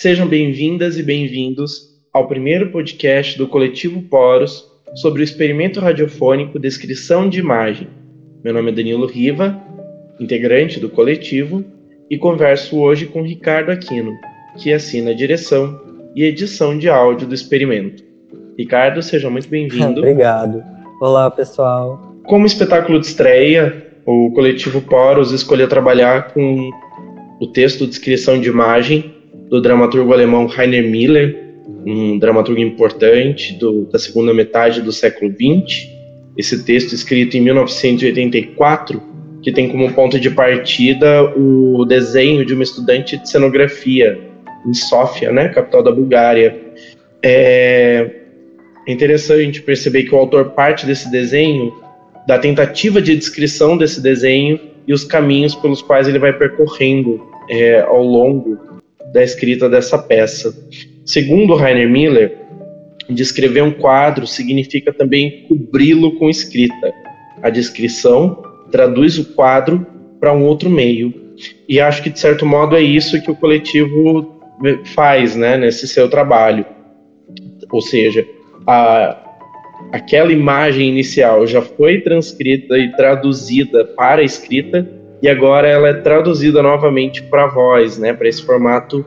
Sejam bem-vindas e bem-vindos ao primeiro podcast do Coletivo Poros sobre o experimento radiofônico Descrição de Imagem. Meu nome é Danilo Riva, integrante do coletivo, e converso hoje com Ricardo Aquino, que assina a direção e edição de áudio do experimento. Ricardo, seja muito bem-vindo. Obrigado. Olá, pessoal. Como espetáculo de estreia, o coletivo Poros escolheu trabalhar com o texto Descrição de Imagem do dramaturgo alemão Rainer Miller, um dramaturgo importante do, da segunda metade do século XX. Esse texto escrito em 1984, que tem como ponto de partida o desenho de uma estudante de cenografia em Sófia, né, capital da Bulgária. É interessante perceber que o autor parte desse desenho da tentativa de descrição desse desenho e os caminhos pelos quais ele vai percorrendo é, ao longo da escrita dessa peça. Segundo Rainer Miller, descrever um quadro significa também cobri-lo com escrita. A descrição traduz o quadro para um outro meio. E acho que, de certo modo, é isso que o coletivo faz né, nesse seu trabalho. Ou seja, a, aquela imagem inicial já foi transcrita e traduzida para a escrita e agora ela é traduzida novamente para voz, né, para esse formato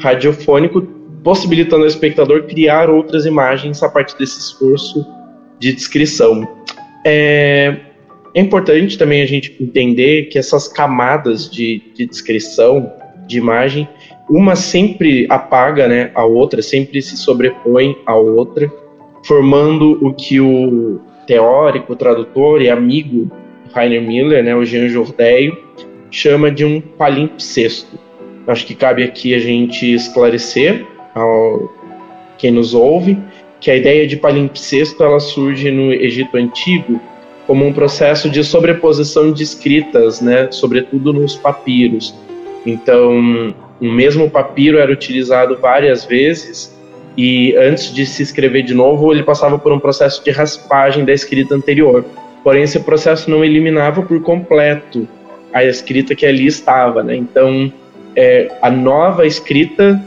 radiofônico, possibilitando ao espectador criar outras imagens a partir desse esforço de descrição. É, é importante também a gente entender que essas camadas de, de descrição, de imagem, uma sempre apaga né, a outra, sempre se sobrepõe à outra, formando o que o teórico, tradutor e amigo Rainer Miller, né, o Jean Jordeio, chama de um palimpsesto. Acho que cabe aqui a gente esclarecer ao quem nos ouve que a ideia de palimpsesto ela surge no Egito Antigo como um processo de sobreposição de escritas, né, sobretudo nos papiros. Então, o mesmo papiro era utilizado várias vezes e antes de se escrever de novo, ele passava por um processo de raspagem da escrita anterior. Porém, esse processo não eliminava por completo a escrita que ali estava, né? Então, é, a nova escrita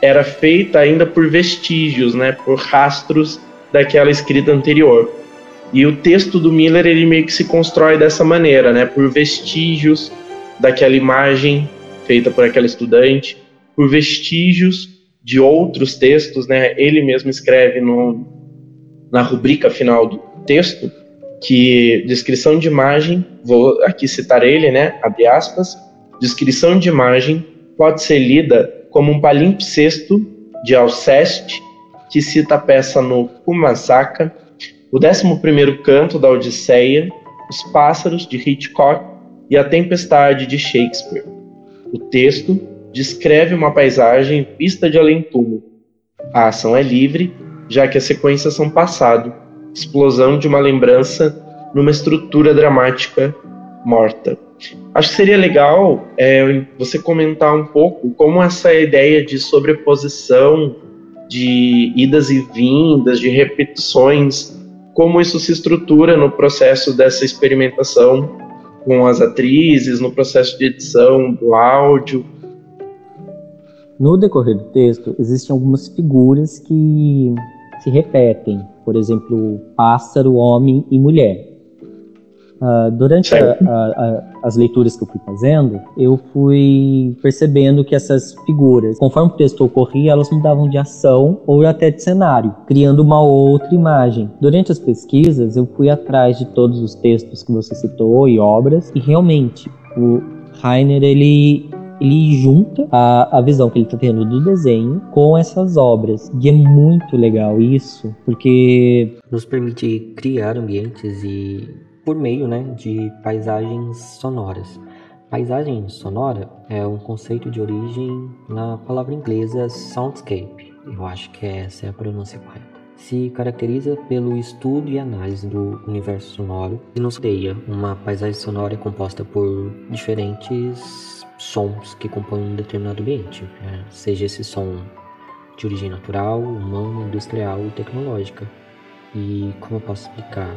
era feita ainda por vestígios, né? Por rastros daquela escrita anterior. E o texto do Miller ele meio que se constrói dessa maneira, né? Por vestígios daquela imagem feita por aquela estudante, por vestígios de outros textos, né? Ele mesmo escreve no, na rubrica final do texto que descrição de imagem, vou aqui citar ele, né, abre aspas, descrição de imagem pode ser lida como um palimpsesto de Alceste, que cita a peça no Kumasaka, o 11º canto da Odisseia, Os Pássaros, de Hitchcock, e A Tempestade, de Shakespeare. O texto descreve uma paisagem vista de além-túmulo. A ação é livre, já que as sequências são passado, explosão de uma lembrança numa estrutura dramática morta. Acho que seria legal é, você comentar um pouco como essa ideia de sobreposição, de idas e vindas, de repetições, como isso se estrutura no processo dessa experimentação com as atrizes, no processo de edição do áudio. No decorrer do texto, existem algumas figuras que se repetem por exemplo, pássaro, homem e mulher. Uh, durante a, a, a, as leituras que eu fui fazendo, eu fui percebendo que essas figuras, conforme o texto ocorria, elas mudavam de ação ou até de cenário, criando uma outra imagem. Durante as pesquisas, eu fui atrás de todos os textos que você citou e obras, e realmente o Rainer ele ele junta a, a visão que ele está tendo do desenho com essas obras. E é muito legal isso, porque nos permite criar ambientes e por meio né, de paisagens sonoras. Paisagem sonora é um conceito de origem na palavra inglesa soundscape. Eu acho que essa é a pronúncia correta se caracteriza pelo estudo e análise do universo sonoro e nos ideia uma paisagem sonora composta por diferentes sons que compõem um determinado ambiente, né? seja esse som de origem natural, humana, industrial ou tecnológica. E como eu posso explicar?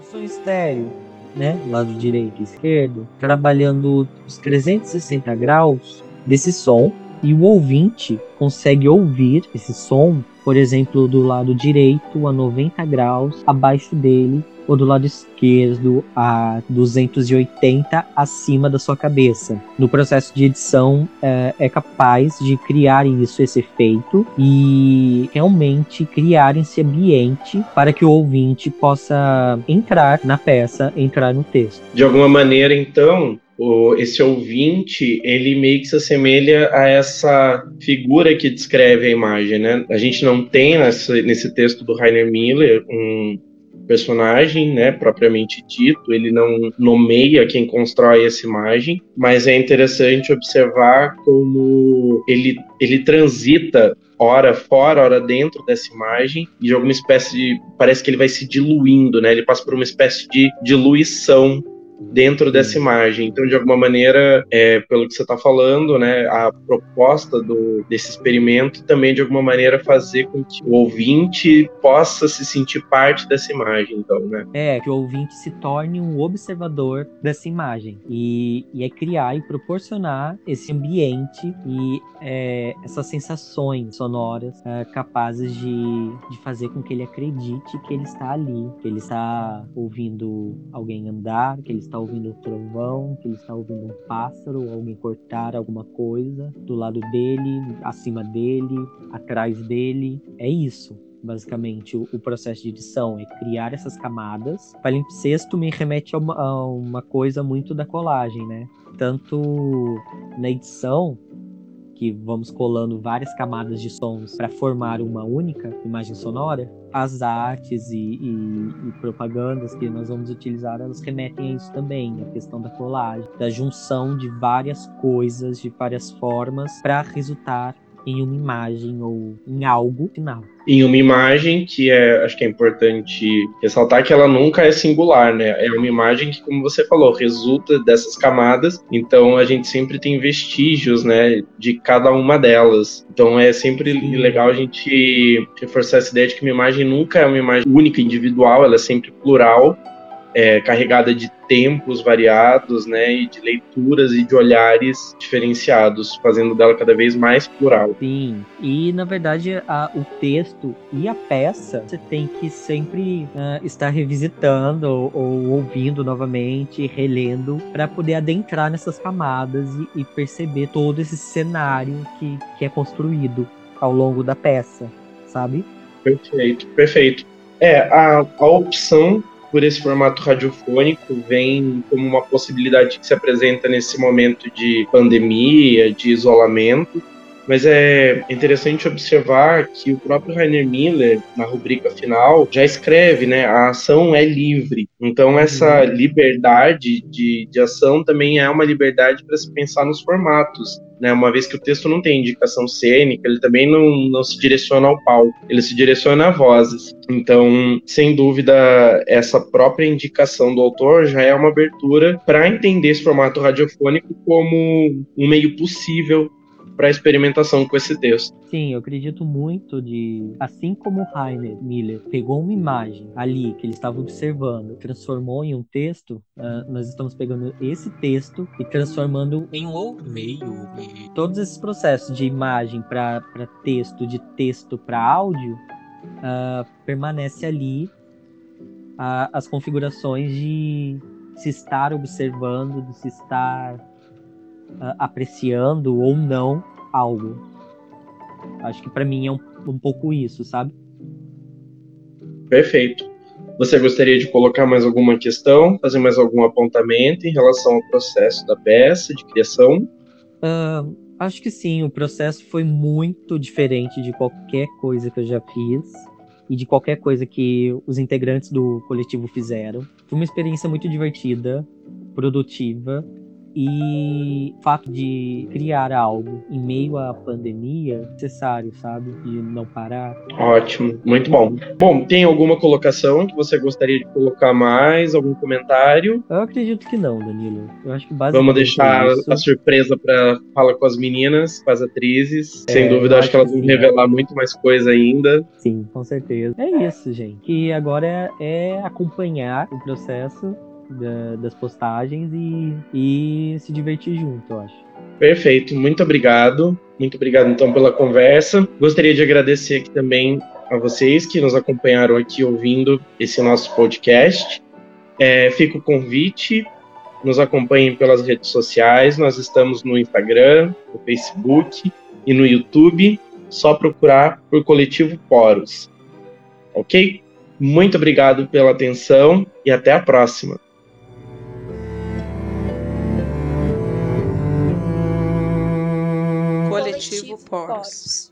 O som estéreo, né, lado direito e esquerdo, trabalhando os 360 graus desse som E o ouvinte consegue ouvir esse som, por exemplo, do lado direito a 90 graus abaixo dele ou do lado esquerdo a 280 acima da sua cabeça. No processo de edição, é, é, capaz de criar isso, esse efeito, e realmente criar esse ambiente para que o ouvinte possa entrar na peça, entrar no texto. De alguma maneira, então, o, esse ouvinte, ele meio que se assemelha a essa figura que descreve a imagem, né? A gente não tem nessa, nesse texto do Rainer Miller um personagem, né, propriamente dito, ele não nomeia quem constrói essa imagem, mas é interessante observar como ele, ele transita hora fora, hora dentro dessa imagem, e de alguma espécie de. Parece que ele vai se diluindo, né? Ele passa por uma espécie de diluição dentro dessa imagem. Então, de alguma maneira, é, pelo que você está falando, né, a proposta do, desse experimento também, de alguma maneira, fazer com que o ouvinte possa se sentir parte dessa imagem, então, né? É, que o ouvinte se torne um observador dessa imagem e, e é criar e proporcionar esse ambiente e é, essas sensações sonoras é, capazes de, de fazer com que ele acredite que ele está ali, que ele está ouvindo alguém andar, que ele está está ouvindo um trovão, que ele está ouvindo um pássaro, alguém cortar alguma coisa do lado dele, acima dele, atrás dele. É isso basicamente o, o, processo de edição é criar essas camadas. Palimpsesto me remete a uma, a uma, coisa muito da colagem, né? Tanto na edição que vamos colando várias camadas de sons para formar uma única imagem sonora, as artes e, e, e, propagandas que nós vamos utilizar, elas remetem a isso também, a questão da colagem, da junção de várias coisas, de várias formas, para resultar em uma imagem ou em algo final. Em uma imagem que é, acho que é importante ressaltar que ela nunca é singular, né? É uma imagem que, como você falou, resulta dessas camadas, então a gente sempre tem vestígios, né, de cada uma delas. Então é sempre legal a gente reforçar essa ideia de que uma imagem nunca é uma imagem única, individual, ela é sempre plural é, carregada de tempos variados, né, e de leituras e de olhares diferenciados, fazendo dela cada vez mais plural. Sim, e na verdade a, o texto e a peça você tem que sempre uh, estar revisitando ou, ou, ouvindo novamente, relendo, para poder adentrar nessas camadas e, e perceber todo esse cenário que, que é construído ao longo da peça, sabe? Perfeito, perfeito. É, a, a opção por esse formato radiofônico vem como uma possibilidade que se apresenta nesse momento de pandemia, de isolamento. Mas é interessante observar que o próprio Rainer Miller, na rubrica final, já escreve, né? A ação é livre. Então, essa uhum. liberdade de, de ação também é uma liberdade para se pensar nos formatos né? Uma vez que o texto não tem indicação cênica, ele também não, não se direciona ao palco, ele se direciona a vozes. Então, sem dúvida, essa própria indicação do autor já é uma abertura para entender esse formato radiofônico como um meio possível para experimentação com esse texto. Sim, eu acredito muito de. Assim como Heiner Miller pegou uma imagem ali que ele estava observando, transformou em um texto, uh, nós estamos pegando esse texto e transformando em um outro meio. E todos esses processos de imagem para texto, de texto para áudio, uh, permanece ali uh, as configurações de se estar observando, de se estar uh, apreciando ou não algo. Acho que para mim é um, um pouco isso, sabe? Perfeito. Você gostaria de colocar mais alguma questão, fazer mais algum apontamento em relação ao processo da peça de criação? Uh, acho que sim, o processo foi muito diferente de qualquer coisa que eu já fiz e de qualquer coisa que os integrantes do coletivo fizeram. Foi uma experiência muito divertida, produtiva e o fato de criar algo em meio à pandemia é necessário, sabe? De não parar. Ótimo, muito bom. Bom, tem alguma colocação que você gostaria de colocar mais? Algum comentário? Eu acredito que não, Danilo. Eu acho que basicamente. Vamos deixar é a surpresa para falar com as meninas, com as atrizes. É, Sem dúvida, acho que elas vão revelar muito mais coisa ainda. Sim, com certeza. É isso, gente. Que agora é, é acompanhar o processo da, das postagens e, e se divertir junto, eu acho. Perfeito, muito obrigado. Muito obrigado então pela conversa. Gostaria de agradecer aqui também a vocês que nos acompanharam aqui ouvindo esse nosso podcast. É, fica o convite, nos acompanhem pelas redes sociais. Nós estamos no Instagram, no Facebook e no YouTube. Só procurar por Coletivo Poros. Ok? Muito obrigado pela atenção e até a próxima. Poros.